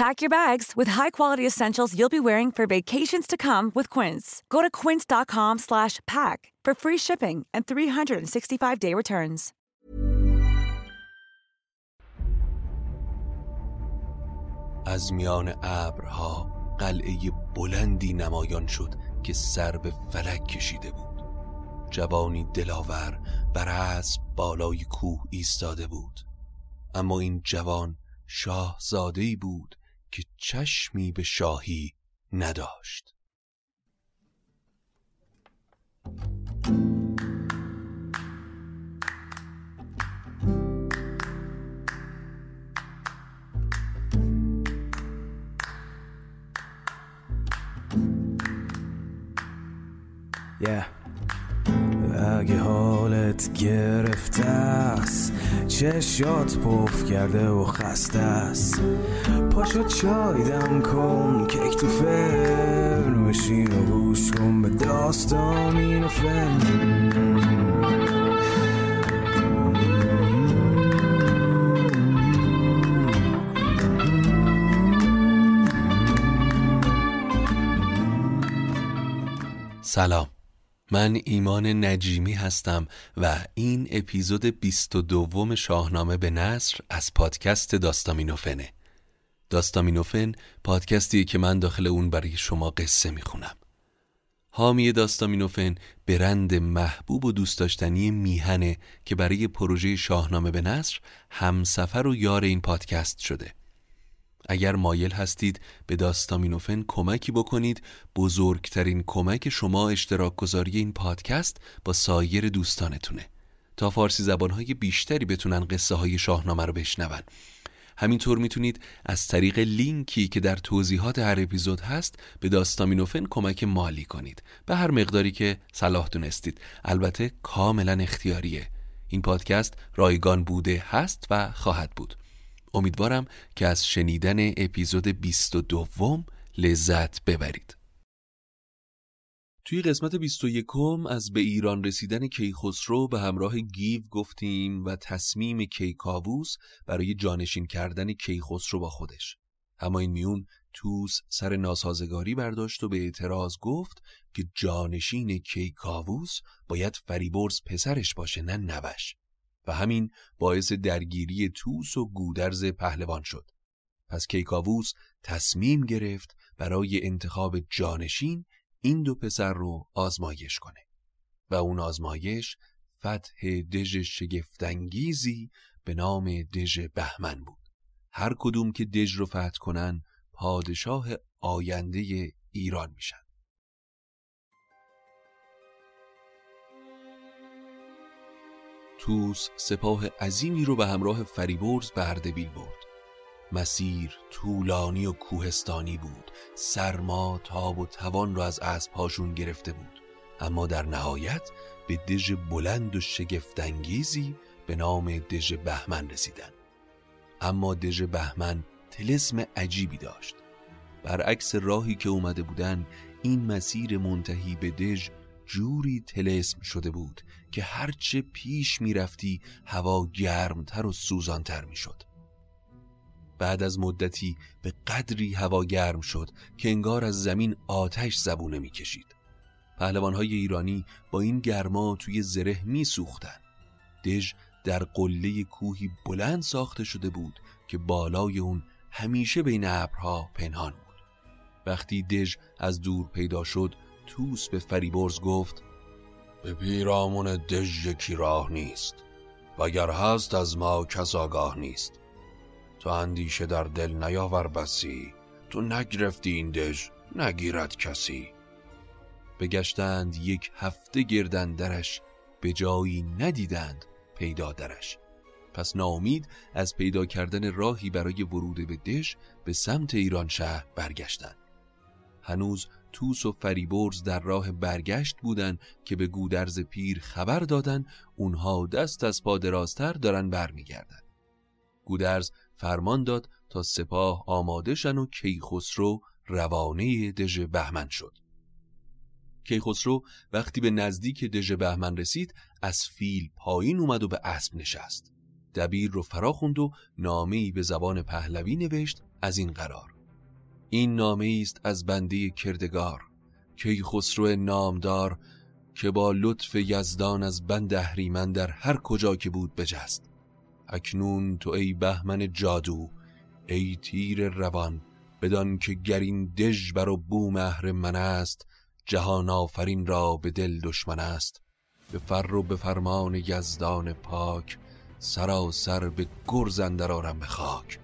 Pack your bags with high-quality essentials you'll be wearing for vacations to come with Quince. Go to quince.com/pack for free shipping and 365-day returns. از میان ابرها قلعه بلندی نمایان شد که سر به فلک کشیده بود جوانی دلاور بر اسب بالای کوه ایستاده بود اما این جوان شاهزاده بود که چشمی به شاهی نداشت Yeah. اگه حالت گرفته است چشات پف کرده و خسته است. پاشو چای دم کن کیک تو فرن بشین و گوش کن به داستان این فن. سلام. من ایمان نجیمی هستم و این اپیزود 22 شاهنامه به نصر از پادکست داستامینوفنه. داستامینوفن پادکستی که من داخل اون برای شما قصه می‌خونم. حامی داستامینوفن برند محبوب و دوست داشتنی میهنه که برای پروژه شاهنامه به نصر همسفر و یار این پادکست شده. اگر مایل هستید به داستامینوفن کمکی بکنید بزرگترین کمک شما اشتراک گذاری این پادکست با سایر دوستانتونه. تا فارسی زبانهای بیشتری بتونن قصه های شاهنامه رو بشنون. همینطور می‌تونید از طریق لینکی که در توضیحات هر اپیزود هست به داستامینوفن کمک مالی کنید. به هر مقداری که صلاح دونستید. البته کاملا اختیاریه. این پادکست رایگان بوده هست و خواهد بود. امیدوارم که از شنیدن اپیزود 22 لذت ببرید. توی قسمت 21 از به ایران رسیدن کیخسرو به همراه گیو گفتیم و تصمیم کیکاووس برای جانشین کردن کیخسرو با خودش. اما این میون توس سر ناسازگاری برداشت و به اعتراض گفت که جانشین کیکاووس باید فریبرز پسرش باشه نه نوش. و همین باعث درگیری توس و گودرز پهلوان شد. پس کیکاووس تصمیم گرفت برای انتخاب جانشین این دو پسر رو آزمایش کنه و اون آزمایش فتح دژ شگفتانگیزی به نام دژ بهمن بود. هر کدوم که دژ رو فتح کنن پادشاه آینده ایران میشن. توس سپاه عظیمی رو به همراه فریبرز به اردبیل برد. مسیر طولانی و کوهستانی بود. سرما تاب و توان را از اسبهاشون گرفته بود. اما در نهایت به دژ بلند و شگفتانگیزی به نام دژ بهمن رسیدن. اما دژ بهمن تلسم عجیبی داشت. برعکس راهی که اومده بودن این مسیر منتهی به دژ جوری تلسم شده بود که هرچه پیش می‌رفتی هوا گرمتر و سوزانتر می‌شد. بعد از مدتی به قدری هوا گرم شد که انگار از زمین آتش زبونه می‌کشید. پهلوانهای ایرانی با این گرما توی زره میسوختن. دژ در قله کوهی بلند ساخته شده بود که بالای اون همیشه بین ابرها پنهان بود. وقتی دژ از دور پیدا شد توس به فریبرز گفت به پیرامون دژ یکی راه نیست و اگر هست از ما کس آگاه نیست. تو اندیشه در دل نیاور بسی تو نگرفتی این دژ نگیرد کسی. بگشتند یک هفته گردن درش به جایی ندیدند پیدا درش. پس ناامید از پیدا کردن راهی برای ورود به دژ به سمت ایران شهر برگشتند. هنوز توس و فریبرز در راه برگشت بودند که به گودرز پیر خبر دادن اونها دست از پا درازتر دارن برمیگردن گودرز فرمان داد تا سپاه آماده شن و کیخسرو روانه دژ بهمن شد. کیخسرو وقتی به نزدیک دژ بهمن رسید از فیل پایین اومد و به اسب نشست. دبیر رو فرا خوند و نامه‌ای به زبان پهلوی نوشت از این قرار این نامه است از بنده کردگار کیخسرو نامدار که با لطف یزدان از بند اهریمن در هر کجا که بود بجست. اکنون تو ای بهمن جادو ای تیر روان بدان که گرین دژ بر و بوم اهرمن است جهان آفرین را به دل دشمن است. به فر و به فرمان یزدان پاک سراسر به گرز اندر آرم به خاک.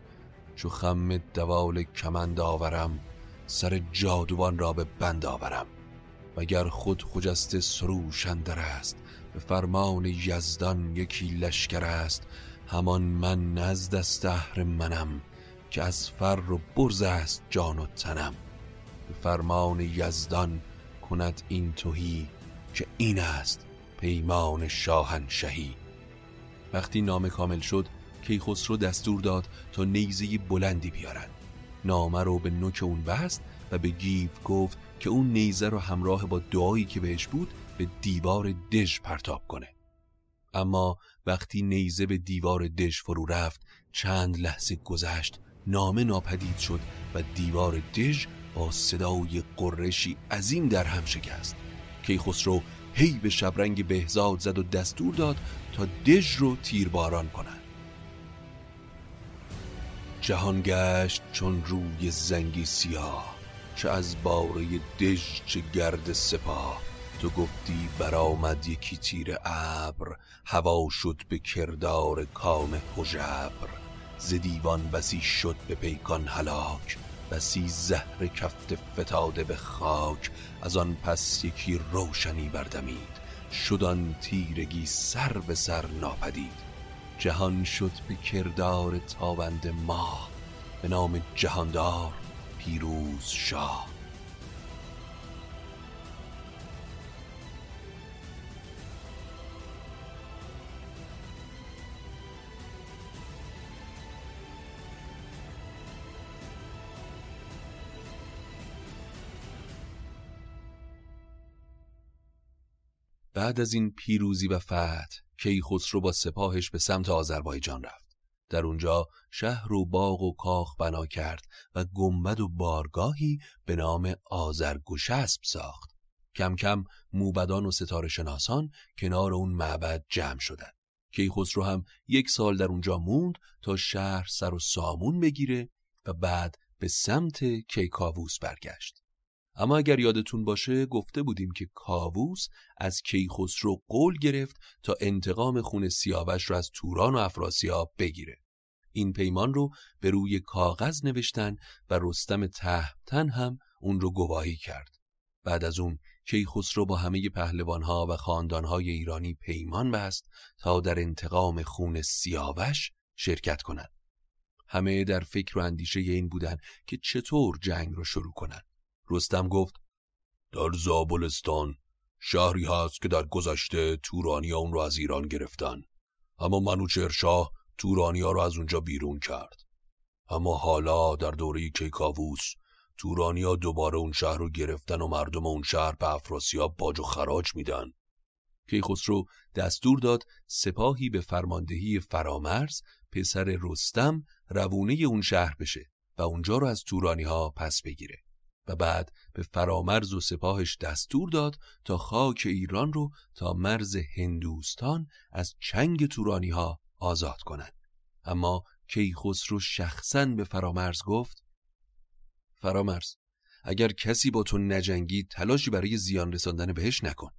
چو خم دوال کمند آورم سر جادوان را به بند آورم. وگر خود خجست سروشندر است به فرمان یزدان یکی لشکر است. همان من نزد است منم که از فر و برز است جان و تنم. به فرمان یزدان کند این توهی که این است پیمان شاهنشهی. وقتی نام کامل شد کیخسرو دستور داد تا نیزه بلندی بیارن. نامه رو به نوک اون بست و به گیو گفت که اون نیزه رو همراه با دعایی که بهش بود به دیوار دژ پرتاب کنه. اما وقتی نیزه به دیوار دژ فرو رفت چند لحظه گذشت نامه ناپدید شد و دیوار دژ با صدای قرشی عظیم در هم شکست. کیخسرو هی به شبرنگ بهزاد زد و دستور داد تا دژ رو تیرباران کنند. جهان گشت چون روی زنگی سیاه چه از باره دژ چه گرد سپاه. تو گفتی برآمد یکی تیر ابر هوا شد به کردار کام حجبر ز دیوان بسی شد به پیکان هلاک بسی زهر کفت فتاده به خاک. از آن پس یکی روشنی بردمید شدان تیرگی سر به سر ناپدید. جهان شد به کردار تابند ماه به نام جهاندار پیروز شاه. بعد از این پیروزی و فتح کیخسرو با سپاهش به سمت آذربایجان رفت. در اونجا شهر و باغ و کاخ بنا کرد و گنبد و بارگاهی به نام آذرگشسب ساخت. کم کم موبدان و ستاره شناسان کنار اون معبد جمع شدند. کیخسرو هم یک سال در اونجا موند تا شهر سر و سامون بگیره و بعد به سمت کیکاووس برگشت. اما اگر یادتون باشه گفته بودیم که کاووس از کیخسرو قول گرفت تا انتقام خون سیاوش رو از توران و افراسیاب بگیره. این پیمان رو به روی کاغذ نوشتن و رستم تهمتن هم اون رو گواهی کرد. بعد از اون کیخسرو با همه پهلوانها و خاندانهای ایرانی پیمان بست تا در انتقام خون سیاوش شرکت کنند همه در فکر و اندیشه این بودن که چطور جنگ رو شروع کنند رستم گفت در زابلستان شهری هست که در گذشته تورانی اون رو از ایران گرفتن. اما منوچهرشاه تورانی ها رو از اونجا بیرون کرد. اما حالا در دوره کیکاووس تورانی دوباره اون شهر رو گرفتن و مردم اون شهر به افراسیاب باج و خراج میدن. کیخسرو دستور داد سپاهی به فرماندهی فرامرز پسر رستم روونه اون شهر بشه و اونجا رو از تورانی ها پس بگیره. و بعد به فرامرز و سپاهش دستور داد تا خاک ایران رو تا مرز هندوستان از چنگ تورانی ها آزاد کنند. اما کیخسرو شخصا به فرامرز گفت فرامرز اگر کسی با تو نجنگی تلاشی برای زیان رساندن بهش نکن.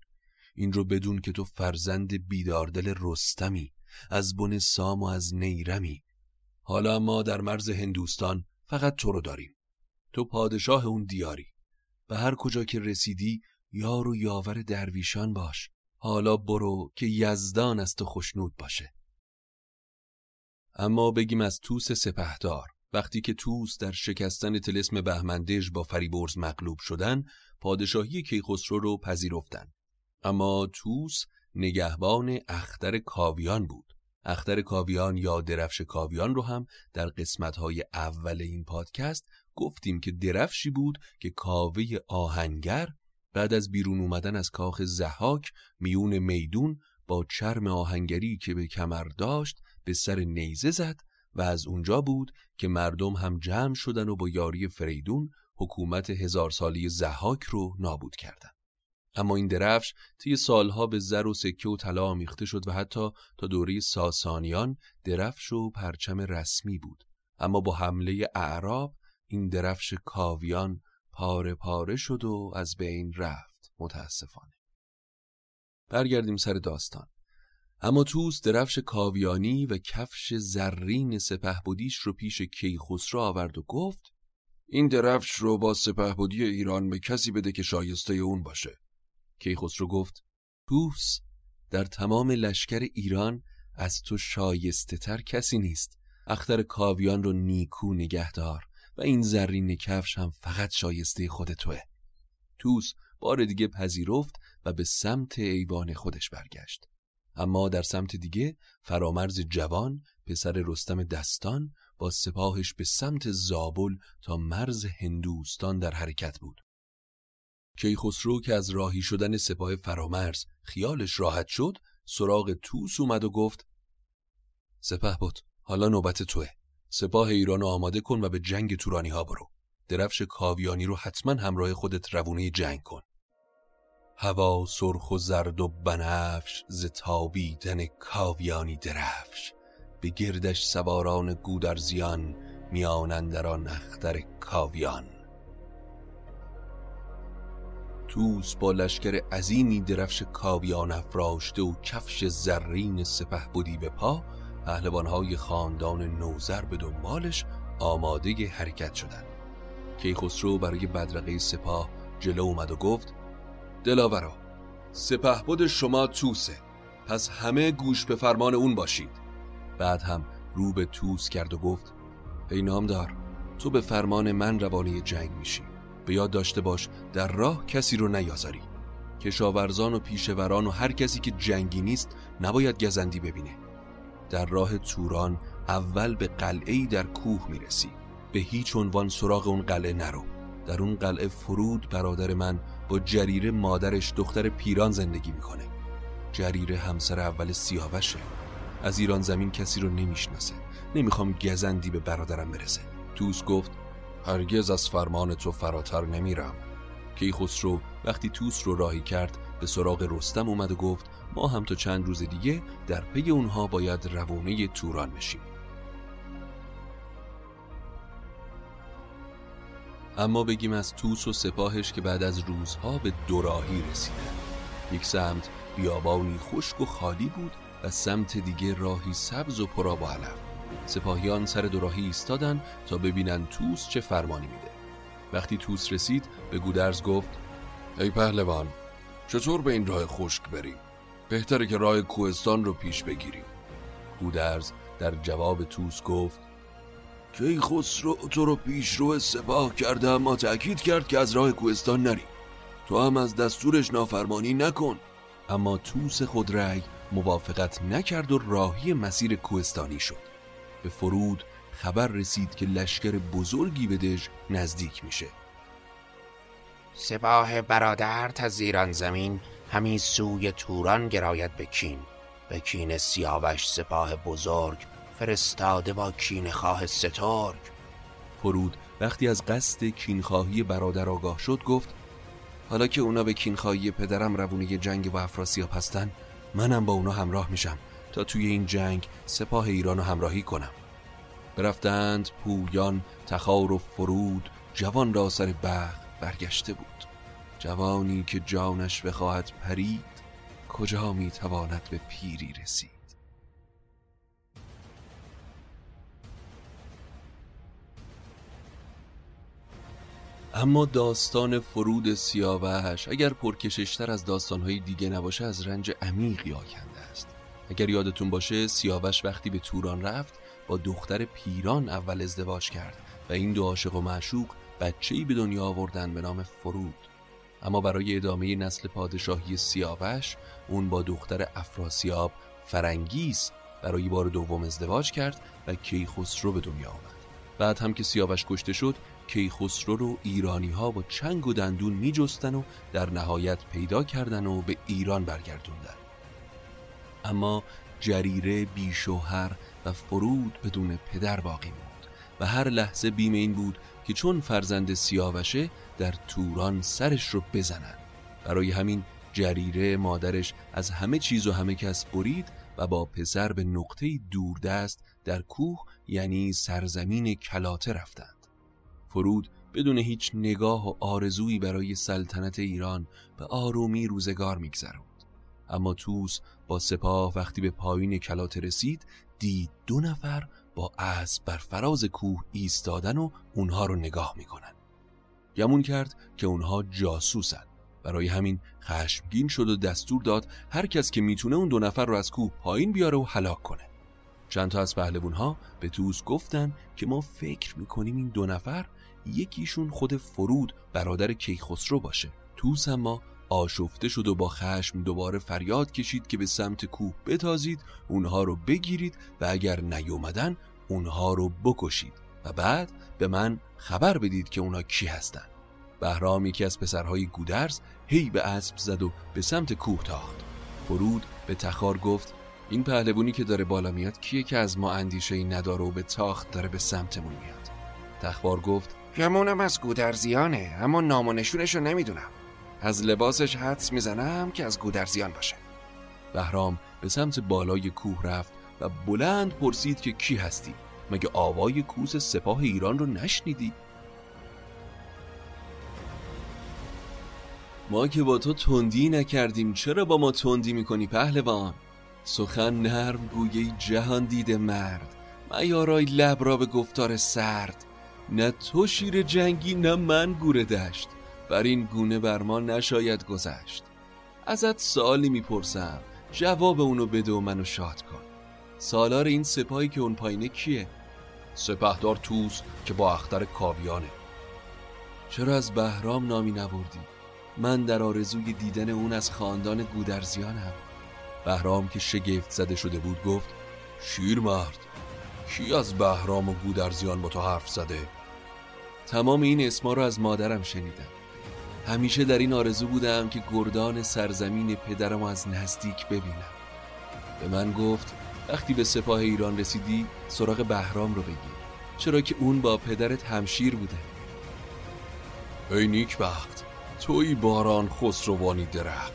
این رو بدون که تو فرزند بیداردل رستمی از بن سام و از نیرمی. حالا ما در مرز هندوستان فقط تو رو داریم. تو پادشاه اون دیاری. و هر کجا که رسیدی یار و یاور درویشان باش. حالا برو که یزدان از تو خشنود باشه. اما بگیم از توس سپهدار. وقتی که توس در شکستن تلسم بهمندش با فریبرز مغلوب شدن پادشاهی کیخسرو رو پذیرفتند اما توس نگهبان اختر کاویان بود. اختر کاویان یا درفش کاویان رو هم در قسمتهای اول این پادکست گفتیم که درفشی بود که کاوه آهنگر بعد از بیرون اومدن از کاخ زحاک میون میدون با چرم آهنگری که به کمر داشت به سر نیزه زد و از اونجا بود که مردم هم جمع شدن و با یاری فریدون حکومت هزار سالی زحاک رو نابود کردند. اما این درفش طی سالها به زر و سکه و طلا آمیخته شد و حتی تا دوره ساسانیان درفش و پرچم رسمی بود اما با حمله اعراب این درفش کاویان پاره پاره شد و از بین رفت متاسفانه. برگردیم سر داستان. اما توس درفش کاویانی و کفش زرین سپه بودیش رو پیش کیخسرو آورد و گفت این درفش رو با سپه بودی ایران به کسی بده که شایسته اون باشه. کیخسرو گفت توس در تمام لشکر ایران از تو شایسته تر کسی نیست. اختر کاویان رو نیکو نگهدار. و این زرین کفش هم فقط شایسته خود توه. توس بار دیگه پذیرفت و به سمت ایوان خودش برگشت. اما در سمت دیگه فرامرز جوان پسر رستم دستان با سپاهش به سمت زابل تا مرز هندوستان در حرکت بود. کیخسرو که از راهی شدن سپاه فرامرز خیالش راحت شد سراغ توس اومد و گفت سپه بود حالا نوبت توه. سپاه ایران آماده کن و به جنگ تورانی ها برو. درفش کاویانی رو حتما همراه خودت روونه جنگ کن. هوا سرخ و زرد و بنفش ز تابیدن کاویانی درفش. به گردش سواران گودرزیان میانند در آن اختر کاویان. توس با لشکر عظیمی درفش کاویان افراشته و کفش زرین سپه بودی به پا پهلوانهای خاندان نوزر به دنبالش آماده حرکت شدند. کیخسرو برای بدرقه سپاه جلو اومد و گفت دلاورا سپهبد شما توسه پس همه گوش به فرمان اون باشید. بعد هم رو به توس کرد و گفت ای نامدار تو به فرمان من روانه جنگ میشی. به یاد داشته باش در راه کسی رو نیازاری. کشاورزان و پیشوران و هر کسی که جنگی نیست نباید گزندی ببینه. در راه توران اول به قلعه در کوه می‌رسی. به هیچ عنوان سراغ اون قلعه نرو. در اون قلعه فرود برادر من با جریره مادرش دختر پیران زندگی می‌کنه. جریره همسر اول سیاوشه. از ایران زمین کسی رو نمی‌شناسه. نمی‌خوام گزندی به برادرم برسه. توس گفت هرگز از فرمان تو فراتر نمیرم. کیخسرو وقتی توس رو راهی کرد به سراغ رستم اومد و گفت ما هم تا چند روز دیگه در پی اونها باید روانه توران بشیم. اما بگیم از توس و سپاهش که بعد از روزها به دوراهی رسیدن. یک سمت بیابانی خشک و خالی بود و سمت دیگه راهی سبز و پراب و علف. سپاهیان سر دوراهی ایستادن تا ببینن توس چه فرمانی میده. وقتی توس رسید به گودرز گفت ای پهلوان چطور به این راه خشک بریم؟ بهتره که راه کوهستان رو پیش بگیریم. گودرز در جواب توس گفت کی خسرو تو رو پیش رو سپاه کرده اما تأکید کرد که از راه کوهستان نری تو هم از دستورش نافرمانی نکن. اما توس خود رأی موافقت نکرد و راهی مسیر کوهستانی شد. به فرود خبر رسید که لشکر بزرگی به دژ نزدیک میشه. سپاه برادر تا زیران زمین همین سوی توران گراید به کین. به کین سیاوش سپاه بزرگ فرستاده با کین خواه سترگ. فرود وقتی از قصد کینخواهی برادر آگاه شد گفت حالا که اونا به کینخواهی پدرم روونه جنگ با افراسیاب هستن منم با اونا همراه میشم تا توی این جنگ سپاه ایران همراهی کنم. برفتند پویان تخار و فرود جوان را سر بخت برگشته بود. جوانی که جانش بخواهد پرید کجا می‌تواند به پیری رسید؟ اما داستان فرود سیاوش اگر پرکششتر از داستانهای دیگه نباشه از رنج عمیقی آکنده است. اگر یادتون باشه سیاوش وقتی به توران رفت با دختر پیران اول ازدواج کرد و این دو عاشق و معشوق بچه‌ای به دنیا آوردن به نام فرود. اما برای ادامه نسل پادشاهی سیاوش اون با دختر افراسیاب فرنگیس برای بار دوم ازدواج کرد و کیخسرو به دنیا آمد. بعد هم که سیاوش کشته شد کیخسرو رو ایرانی ها با چنگ و دندون می جستن و در نهایت پیدا کردن و به ایران برگردوندن. اما جریره بیشوهر و فرود بدون پدر باقی موند و هر لحظه بیم این بود که چون فرزند سیاوشه در توران سرش رو بزنن. برای همین جریره مادرش از همه چیز و همه کس برید و با پسر به نقطه دوردست در کوه یعنی سرزمین کلاته رفتند. فرود بدون هیچ نگاه و آرزویی برای سلطنت ایران به آرومی روزگار میگذروند اما توس با سپاه وقتی به پایین کلاته رسید دید دو نفر با اسب بر فراز کوه ایستادن و اونها رو نگاه می‌کنن. گمون کرد که اونها جاسوسن. برای همین خشمگین شد و دستور داد هر کس که می‌تونه اون دو نفر رو از کوه پایین بیاره و هلاک کنه. چند تا از پهلوان ها به توس گفتن که ما فکر می‌کنیم این دو نفر یکیشون خود فرود برادر کیخسرو باشه. توس اما آشفته شد و با خشم دوباره فریاد کشید که به سمت کوه بتازید اونها رو بگیرید و اگر نیومدن اونها رو بکشید و بعد به من خبر بدید که اونا کی هستن. بهرام یکی از پسرهای گودرز هی به اسب زد و به سمت کوه تاخت. فرود به تخار گفت این پهلوونی که داره بالا میاد کیه که از ما اندیشه ای نداره و به تاخت داره به سمتمون میاد؟ تخوار گفت گمونم از گودرزیانه اما نام و نمی‌دونم. از لباسش حدس می‌زنم که از گودرزیان باشه. بهرام به سمت بالای کوه رفت و بلند پرسید که کی هستی مگه آوای کوس سپاه ایران رو نشنیدی؟ ما که با تو تندی نکردیم چرا با ما تندی می‌کنی پهلوان؟ سخن نرم گویه جهان دیده مرد میارای لب را به گفتار سرد نه تو شیر جنگی نه من گوره دشت بر این گونه بر ما نشاید گذشت ازت سوالی می‌پرسم جواب اونو بده و منو شاد کن سالار این سپاهی که اون پایینه کیه؟ سپهدار توس که با اختر کاویانه چرا از بهرام نامی نبردی؟ من در آرزوی دیدن اون از خاندان گودرزیانم بهرام که شگفت زده شده بود گفت شیر مرد کی از بهرام و گودرزیان با تو حرف زده؟ تمام این اسما رو از مادرم شنیدم همیشه در این آرزو بودم که گردان سرزمین پدرم از نزدیک ببینم به من گفت وقتی به سپاه ایران رسیدی سراغ بهرام رو بگیر. چرا که اون با پدرت همشیر بوده. ای نیکبخت توی باران خسروانی درخت.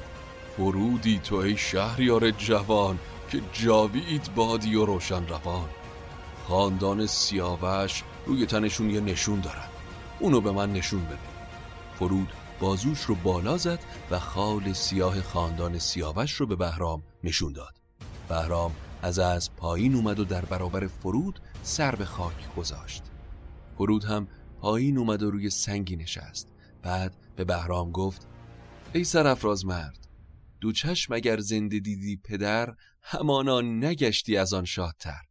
فرودی تو ای شهریار جوان که جاوید بادی و روشن روان. خاندان سیاوش روی تنشون یه نشون دارن. اونو به من نشون بده. فرود بازوش رو بالا زد و خال سیاه خاندان سیاوش رو به بهرام نشون داد. بهرام از از پایین اومد و در برابر فرود سر به خاک گذاشت. فرود هم پایین اومد و روی سنگی نشست. بعد به بهرام گفت ای سرافراز مرد دو چشم اگر زنده دیدی پدر همانا نگشتی از آن شادتر.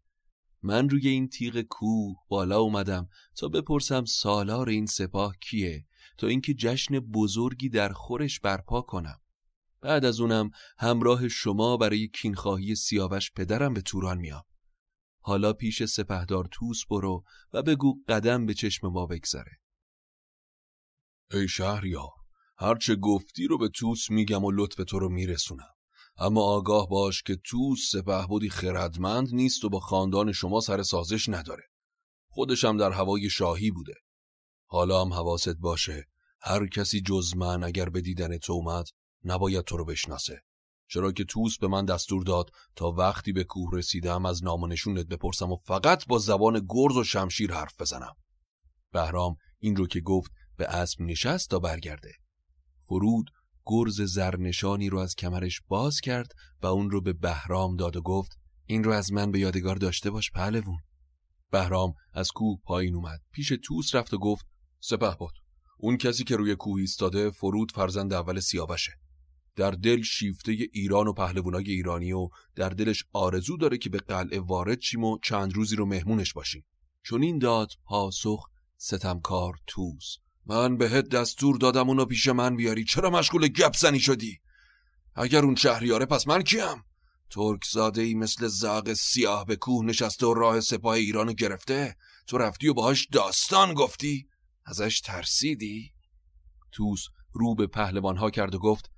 من روی این تیغ کوه بالا اومدم تا بپرسم سالار این سپاه کیه؟ تا اینکه جشن بزرگی در خورش برپا کنم. بعد از اونم همراه شما برای کینخواهی سیاوش پدرم به توران میام. حالا پیش سپهدار توس برو و بگو قدم به چشم ما بگذره. ای شهریار هرچه گفتی رو به توس میگم و لطف تو رو میرسونم. اما آگاه باش که توس سپهبدی خردمند نیست و با خاندان شما سر سازش نداره. خودشم در هوای شاهی بوده. حالا هم حواست باشه هر کسی جز من اگر به دیدن تو اومد نباید تو رو بشناسه. چرا که توس به من دستور داد تا وقتی به کوه رسیدم از نامونشونت بپرسم و فقط با زبان گرز و شمشیر حرف بزنم. بهرام این رو که گفت به اسب نشست تا برگرده. فرود گرز زرنشانی رو از کمرش باز کرد و اون رو به بهرام داد و گفت این رو از من به یادگار داشته باش پهلوون. بهرام از کوه پایین اومد. پیش توس رفت و گفت سپه بود اون کسی که روی کوه ایستاده فرود فرزند اول سیاوشه. در دل شیفته ایران و پهلوانای ایرانی و در دلش آرزو داره که به قلعه وارد شیم و چند روزی رو مهمونش باشیم. چون این داد پاسخ ستمکار توس من بهت دستور دادم اونو پیش من بیاری. چرا مشغول گپ زنی شدی؟ اگر اون شهریاره پس من کیم؟ ترک زاده ای مثل زاغ سیاه به کوه نشسته و راه سپاه ایرانو گرفته؟ تو رفتی و باهاش داستان گفتی؟ ازش ترسیدی؟ توس رو به پهلوان ها کرد و گفت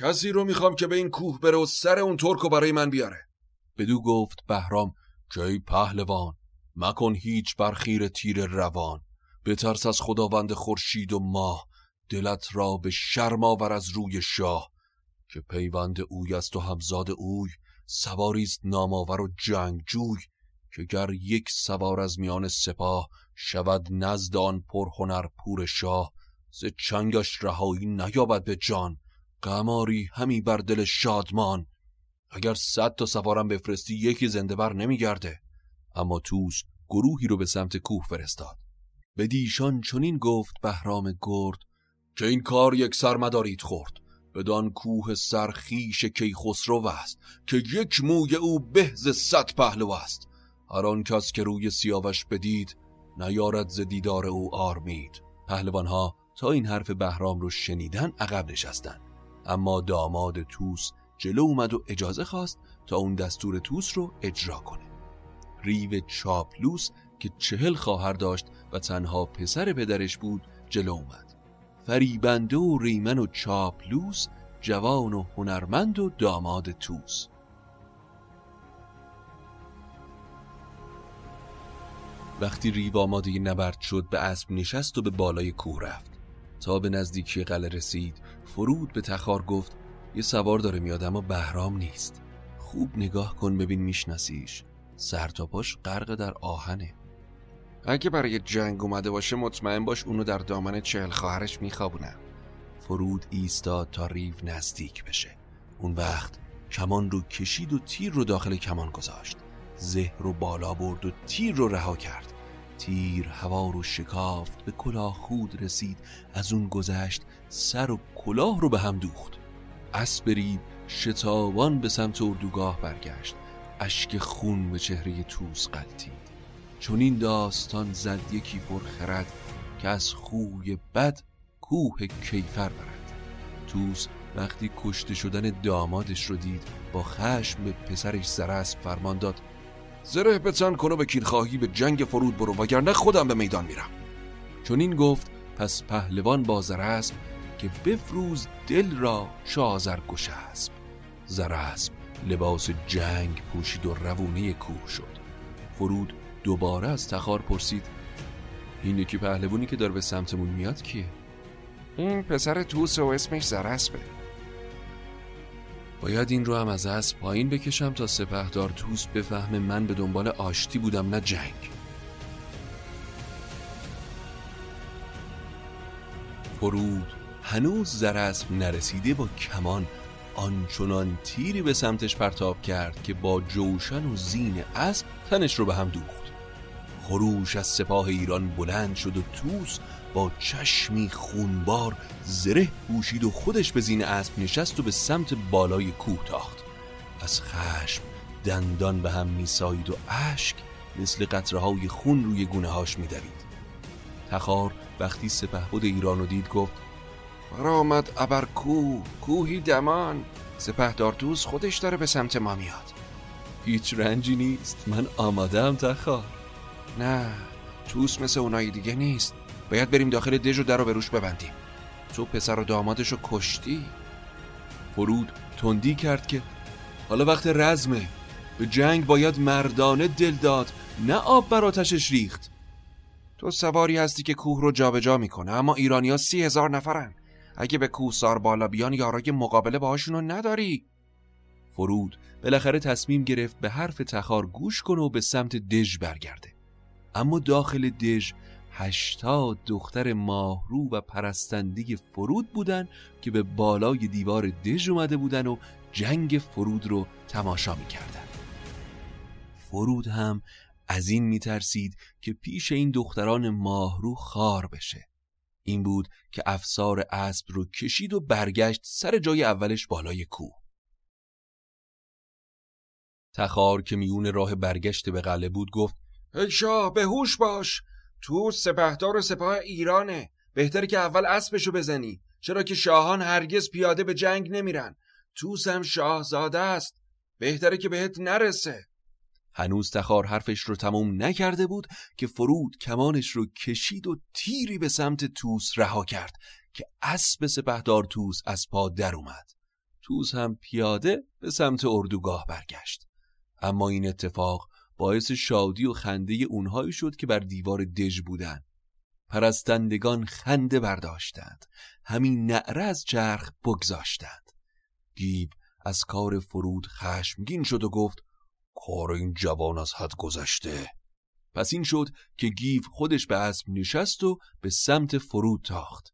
کسی رو می‌خوام که به این کوه بره و سر اون ترک برای من بیاره. بدو گفت بهرام که پهلوان مکن هیچ برخیر تیر روان. بترس از خداوند خورشید و ماه دلت را به شرم آور از روی شاه. که پیوند اوی است و همزاد اوی سواریست نامآور و جنگجوی که گر یک سوار از میان سپاه شود نزد آن پرهنر پور شاه ز چنگش رهایی نیابد به جان. قماری همی بر دل شادمان. اگر صد تا سوارم بفرستی یکی زنده بر نمیگرده. اما توس گروهی رو به سمت کوه فرستاد. به دیشان چنین گفت بهرام گرد که این کار یک سر مدارید خورد. بدان کوه سرخیش کیخسرو است که یک موی او بهز صد پهلو است. هر آن کس که روی سیاوش بدید نیارد ز دیدار او آرمید. پهلوانها تا این حرف بهرام رو شنیدن عقب نشستن اما داماد توس جلو اومد و اجازه خواست تا اون دستور توس رو اجرا کنه. ریو چاپلوس که چهل خواهر داشت و تنها پسر پدرش بود جلو اومد. فریبنده و ریمن و چاپلوس جوان و هنرمند و داماد توس وقتی ریو آماده نبرد شد به اسب نشست و به بالای کوه رفت. تا به نزدیکی قلعه رسید فرود به تخار گفت یه سوار داره میاد اما بهرام نیست. خوب نگاه کن ببین میشناسیش. سر تا پاش غرق در آهنه. اگه برای جنگ اومده باشه مطمئن باش اونو در دامن چهل خواهرش میخوابونم فرود ایستاد تا ریو نزدیک بشه. اون وقت کمان رو کشید و تیر رو داخل کمان گذاشت. زهر رو بالا برد و تیر رو رها کرد. تیر هوا رو شکافت به کلاه خود رسید. از اون گذشت سر و کلاه رو به هم دوخت. اسب ریو شتابان به سمت اردوگاه برگشت. اشک خون به چهره توس قلتید چون این داستان زد یکی پرخرد که از خوی بد کوه کیفر برد. توس وقتی کشته شدن دامادش رو دید با خشم به پسرش زرسب فرمان داد. زره بزن کن و به کیرخواهی به جنگ فرود برو وگرنه خودم به میدان میرم. چون این گفت پس پهلوان با زرسب که بفروز دل را شازر اسب زرسب لباس جنگ پوشید و روونه کوه شد. فرود دوباره از تخار پرسید این یکی پهلوانی که داره به سمتمون میاد کیه؟ این پسر توس و اسمش زرسبه باید این رو هم از اسب پایین بکشم تا سپهدار توس بفهمه من به دنبال آشتی بودم نه جنگ. فرود هنوز زرسب نرسیده با کمان آنچنان تیری به سمتش پرتاب کرد که با جوشن و زین اسب تنش رو به هم دوخت. خروش از سپاه ایران بلند شد و توس با چشمی خونبار زره پوشید و خودش به زین اسب نشست و به سمت بالای کوه تاخت. از خشم دندان به هم میسایید و اشک مثل قطره های خون روی گونه هاش میدوید. تخار وقتی سپهبد ایران رو دید گفت برآمد ابر کوه کوهی دمان. سپهدار دوست خودش داره به سمت ما میاد. هیچ رنجی نیست. من آمادم تخار. نه توس مثل اونایی دیگه نیست. باید بریم داخل دژ و در رو به روش ببندیم. تو پسر و دامادشو کشتی؟ فرود تندی کرد که حالا وقت رزمه. به جنگ باید مردانه دل داد نه آب بر آتشش ریخت. تو سواری هستی که کوه رو جابجا می‌کنه اما ایرانیا سی هزار نفرن. اگه به کوه سار بالا بیان یارای مقابله باهاشونو نداری. فرود بالاخره تصمیم گرفت به حرف تخار گوش کنه و به سمت دژ برگرده. اما داخل دژ هشتاد دختر ماهرو و پرستندگی فرود بودن که به بالای دیوار دژ اومده بودن و جنگ فرود رو تماشا می‌کردن. فرود هم از این میترسید که پیش این دختران ماهرو خار بشه. این بود که افسار اسب رو کشید و برگشت سر جای اولش بالای کوه. تخار که میون راه برگشت به قله بود گفت ای شاه به هوش باش! تو سپهدار و سپاه ایرانه. بهتره که اول اسبشو بزنی. چرا که شاهان هرگز پیاده به جنگ نمیرن. توس هم شاهزاده است. بهتره که بهت نرسه. هنوز تخار حرفش رو تموم نکرده بود که فرود کمانش رو کشید و تیری به سمت توس رها کرد که اسب سپهدار توس از پا در اومد. توس هم پیاده به سمت اردوگاه برگشت. اما این اتفاق باعث شادی و خنده اونهایی شد که بر دیوار دژ بودن پرستندگان خنده برداشتند. همین نعره از چرخ بگذاشتند. گیب از کار فرود خشمگین شد و گفت کار این جوان از حد گذشته. پس این شد که گیو خودش به اسب نشست و به سمت فرود تاخت.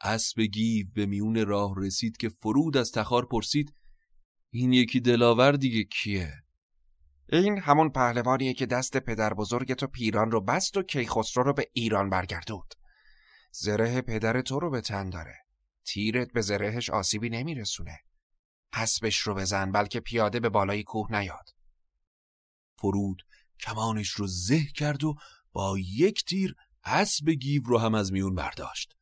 اسب گیو به میون راه رسید که فرود از تخار پرسید این یکی دلاور دیگه کیه؟ این همون پهلوانیه که دست پدر بزرگ تو پیران رو بست و کیخسرو رو به ایران برگردود زره پدر تو رو به تن داره. تیرت به زرهش آسیبی نمیرسونه. اسبش رو بزن بلکه پیاده به بالای کوه نیاد. فرود کمانش رو زه کرد و با یک تیر اسب گیو رو هم از میون برداشت.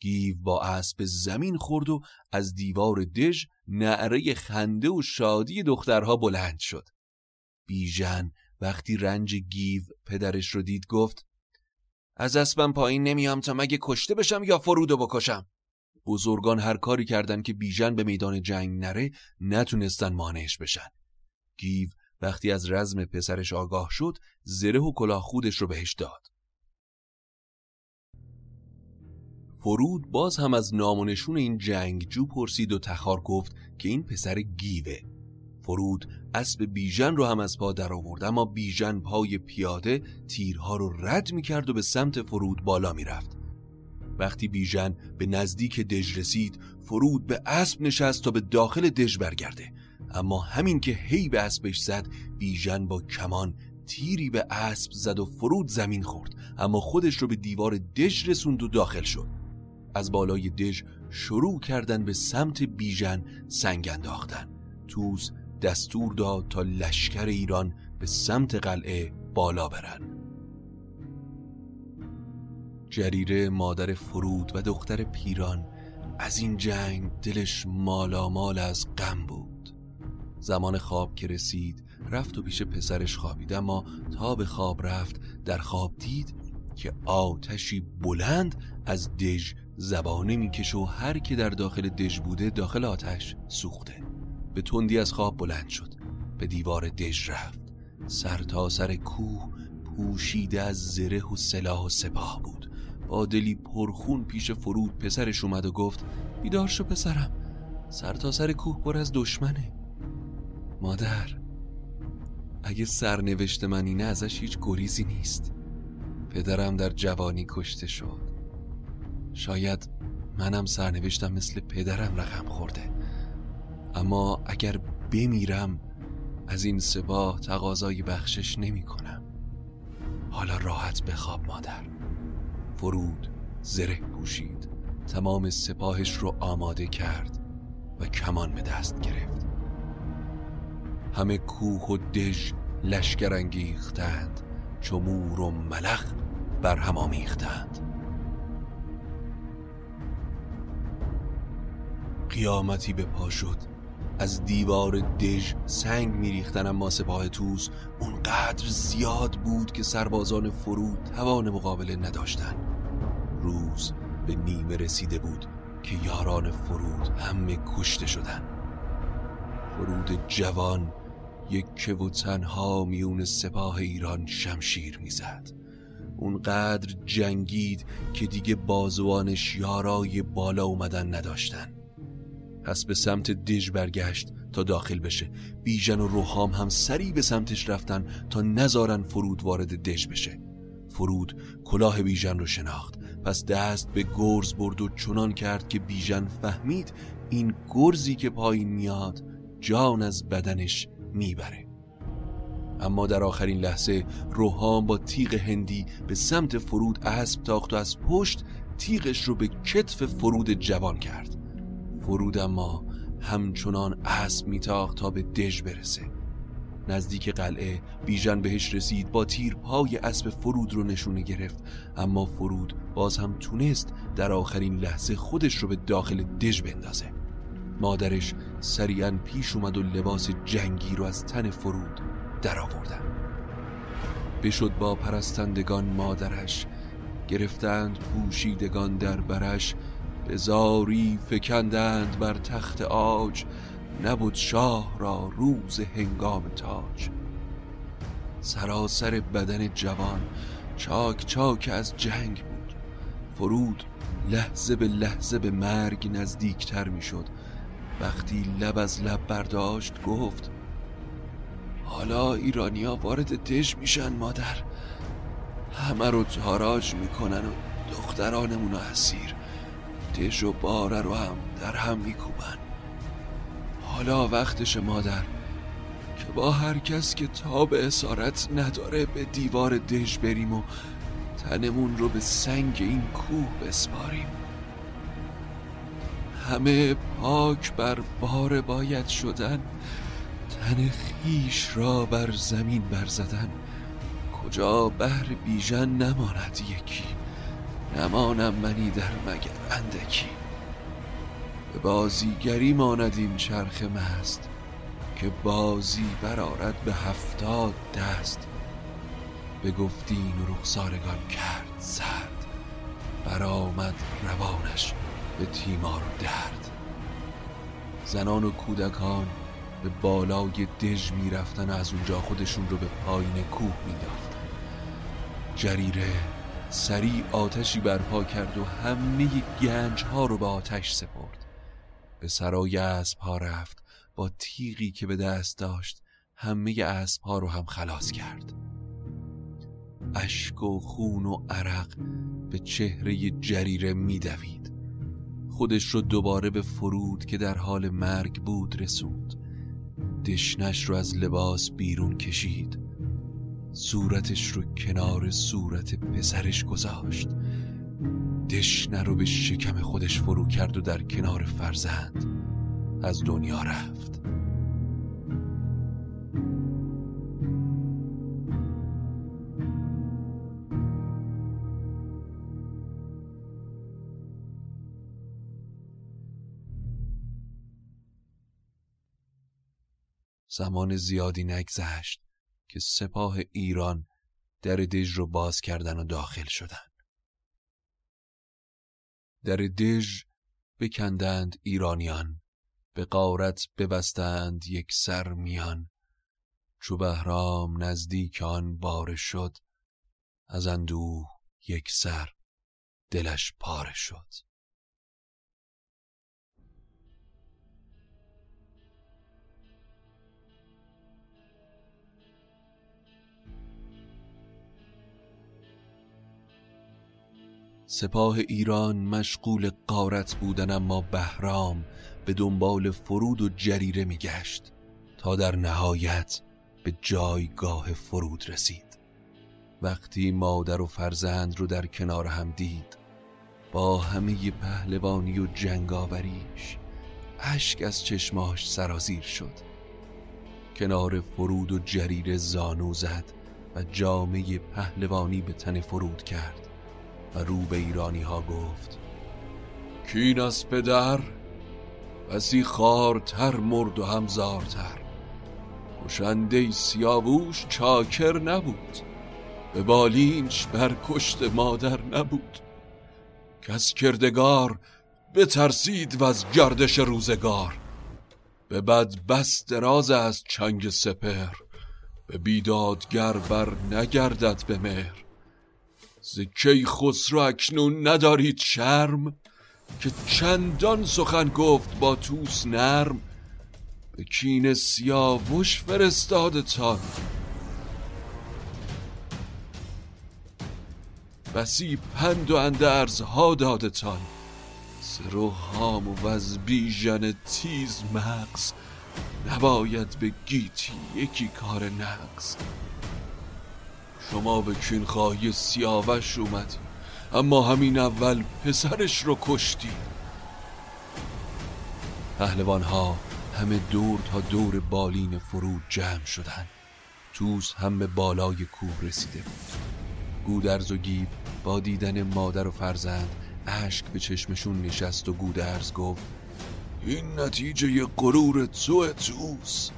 گیو با اسب زمین خورد و از دیوار دژ نعره خنده و شادی دخترها بلند شد. بیژن. وقتی رنج گیو پدرش رو دید گفت از اسبم پایین نمیام تا مگه کشته بشم یا فرودو بکشم؟ بزرگان هر کاری کردن که بیژن به میدان جنگ نره نتونستن مانعش بشن. گیو وقتی از رزم پسرش آگاه شد زره و کلاه خودش رو بهش داد. فرود باز هم از نامونشون این جنگجو پرسید و تخار گفت که این پسر گیوه. فرود اسب بیژن رو هم از پا در آورد. اما بیژن پای پیاده تیرها رو رد می‌کرد و به سمت فرود بالا می‌رفت. وقتی بیژن به نزدیک دژ رسید فرود به اسب نشست تا به داخل دژ برگرده. اما همین که هی به اسبش زد بیژن با کمان تیری به اسب زد و فرود زمین خورد. اما خودش رو به دیوار دژ رسوند و داخل شد. از بالای دژ شروع کردن به سمت بیژن سنگ انداختن. توس دستور داد تا لشکر ایران به سمت قلعه بالا برن. جریره مادر فرود و دختر پیران از این جنگ دلش مالامال از غم بود. زمان خواب که رسید رفت و پیش پسرش خوابید اما تا به خواب رفت در خواب دید که آتشی بلند از دژ زبانه می‌کشه و هر که در داخل دژ بوده داخل آتش سوخته. به تندی از خواب بلند شد. به دیوار دژ رفت. سر تا سر کوه پوشیده از زره و سلاح و سپاه بود. با دلی پرخون پیش فرود پسرش اومد و گفت بیدار شو پسرم. سر تا سر کوه پر از دشمنه. مادر اگه سرنوشت من اینه ازش هیچ گریزی نیست. پدرم در جوانی کشته شد. شاید منم سرنوشتم مثل پدرم رقم خورده. اما اگر بمیرم از این سپاه تقاضای بخشش نمی کنم حالا راحت بخواب مادر. فرود زره پوشید. تمام سپاهش رو آماده کرد و کمان به دست گرفت. همه کوه و دژ لشکر انگیختند. چمور و ملخ بر هم آمیختند. قیامتی به پا شد. از دیوار دژ سنگ میریختن اما سپاه توس اونقدر زیاد بود که سربازان فرود توان مقابله نداشتن. روز به نیمه رسیده بود که یاران فرود همه کشته شدن. فرود جوان یک و تنها میون سپاه ایران شمشیر می‌زد. اونقدر جنگید که دیگه بازوانش یارای بالا اومدن نداشتن. پس به سمت دژ برگشت تا داخل بشه. بیژن و روحام هم سریع به سمتش رفتن تا نزارن فرود وارد دژ بشه. فرود کلاه بیژن رو شناخت. پس دست به گرز برد و چنان کرد که بیژن فهمید این گرزی که پایین میاد جان از بدنش می‌بره. اما در آخرین لحظه روحام با تیغ هندی به سمت فرود اسب تاخت و از پشت تیغش رو به کتف فرود جوان کرد. فرود اما همچنان اسب میتاخت تا به دژ برسه. نزدیک قلعه بیژن بهش رسید با تیر پای اسب فرود رو نشونه گرفت. اما فرود باز هم تونست در آخرین لحظه خودش رو به داخل دژ بندازه. مادرش سریعا پیش اومد و لباس جنگی رو از تن فرود در آوردن بشد با پرستندگان مادرش گرفتند پوشیدگان در برش به زاری فکندند بر تخت آج نبود شاه را روز هنگام تاج. سراسر بدن جوان چاک چاک از جنگ بود. فرود لحظه به لحظه به مرگ نزدیکتر می‌شد. وقتی لب از لب برداشت گفت حالا ایرانیا وارد دژ میشن مادر. همه رو تاراج می‌کنن و دخترانمون رو اسیر. دژ و باره رو هم در هم میکوبن. حالا وقتش مادر که با هر کس که تاب اسارت نداره به دیوار دژ بریم و تنمون رو به سنگ این کوه بسپاریم. همه پاک بر بار باید شدن تن خیش را بر زمین برزدن کجا بهر بیژن نماند یکی؟ نمانم منی در مگر اندکی. به بازیگری ماند این چرخ مست که بازی برارد به هفتاد دست. به گفتین و رخسارگان کرد سرد برآمد روانش به تیمار و درد. زنان و کودکان به بالای دژ می‌رفتن و از اونجا خودشون رو به پایین کوه مینداختن جریره سریع آتشی برپا کرد و همه گنج ها رو به آتش سپرد. به سرای اسب ها رفت با تیغی که به دست داشت همه اسب ها رو هم خلاص کرد. اشک و خون و عرق به چهره جریره میدوید. خودش رو دوباره به فرود که در حال مرگ بود رسوند. دشنش رو از لباس بیرون کشید. صورتش رو کنار صورت پسرش گذاشت. دشنه رو به شکم خودش فرو کرد و در کنار فرزند از دنیا رفت. زمان زیادی نگذشت. که سپاه ایران در دژ رو باز کردن و داخل شدن. در دژ بکندند ایرانیان به قارت ببستند یک سر میان. چو بهرام نزدیک آن باره شد از اندوه یک سر دلش پاره شد. سپاه ایران مشغول قارت بودن اما بهرام به دنبال فرود و جریره میگشت تا در نهایت به جایگاه فرود رسید. وقتی مادر و فرزند رو در کنار هم دید با همه پهلوانی و جنگاوریش اشک از چشماش سرازیر شد. کنار فرود و جریره زانو زد و جامعه پهلوانی به تن فرود کرد. و رو به ایرانی ها گفت کین از پدر بسی خارتر مرد و همزارتر. کشنده سیاووش چاکر نبود به بالینش بر کشت مادر نبود. کس کردگار بترسید و از گردش روزگار. به بد بس دراز از چنگ سپر به بیدادگر بر نگردد به مهر. زکی خسرو اکنون ندارید شرم؟ که چندان سخن گفت با توس نرم به کین سیاوش فرستادتان بسی پند و اندرزها دادتان سر و هام و از بیژن تیز مغز نباید به گیتی یکی کار نقص شما به کینخواهی سیاوش اومدی. اما همین اول پسرش رو کشتی. پهلوان ها همه دور تا دور بالین فرود جمع شدن. توس هم به بالای کوه رسیده بود. گودرز و گیو با دیدن مادر و فرزند اشک به چشمشون نشست و گودرز گفت این نتیجه غرور تو توس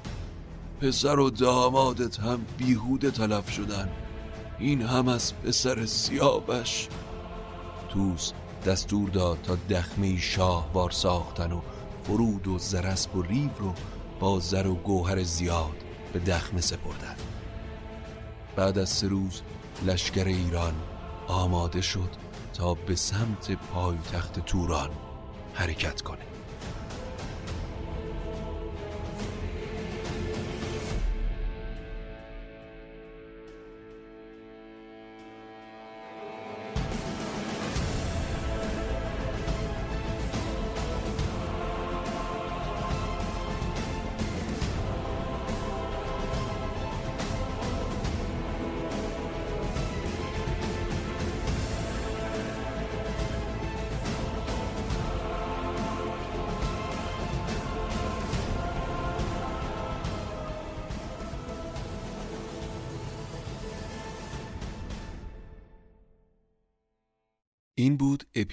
پسر و دامادت هم بیهوده تلف شدن. این هم از پسر سیاوش. توس دستور داد تا دخمه شاه وار ساختن و فرود و زرسب و ریو رو با زر و گوهر زیاد به دخمه سپردن. بعد از سه روز لشکر ایران آماده شد تا به سمت پایتخت توران حرکت کنه.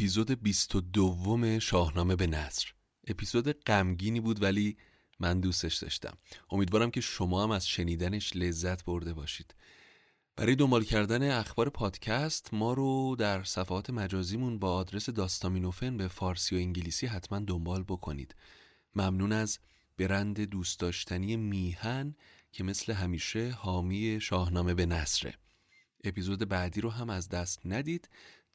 اپیزود 22 شاهنامه به نصر اپیزود غمگینی بود ولی من دوستش داشتم. امیدوارم که شما هم از شنیدنش لذت برده باشید. برای دنبال کردن اخبار پادکست ما رو در صفحات مجازیمون با آدرس داستامینوفن به فارسی و انگلیسی حتما دنبال بکنید. ممنون از برند دوست داشتنی میهن که مثل همیشه حامی شاهنامه به نصره اپیزود بعدی رو هم از دست ندید.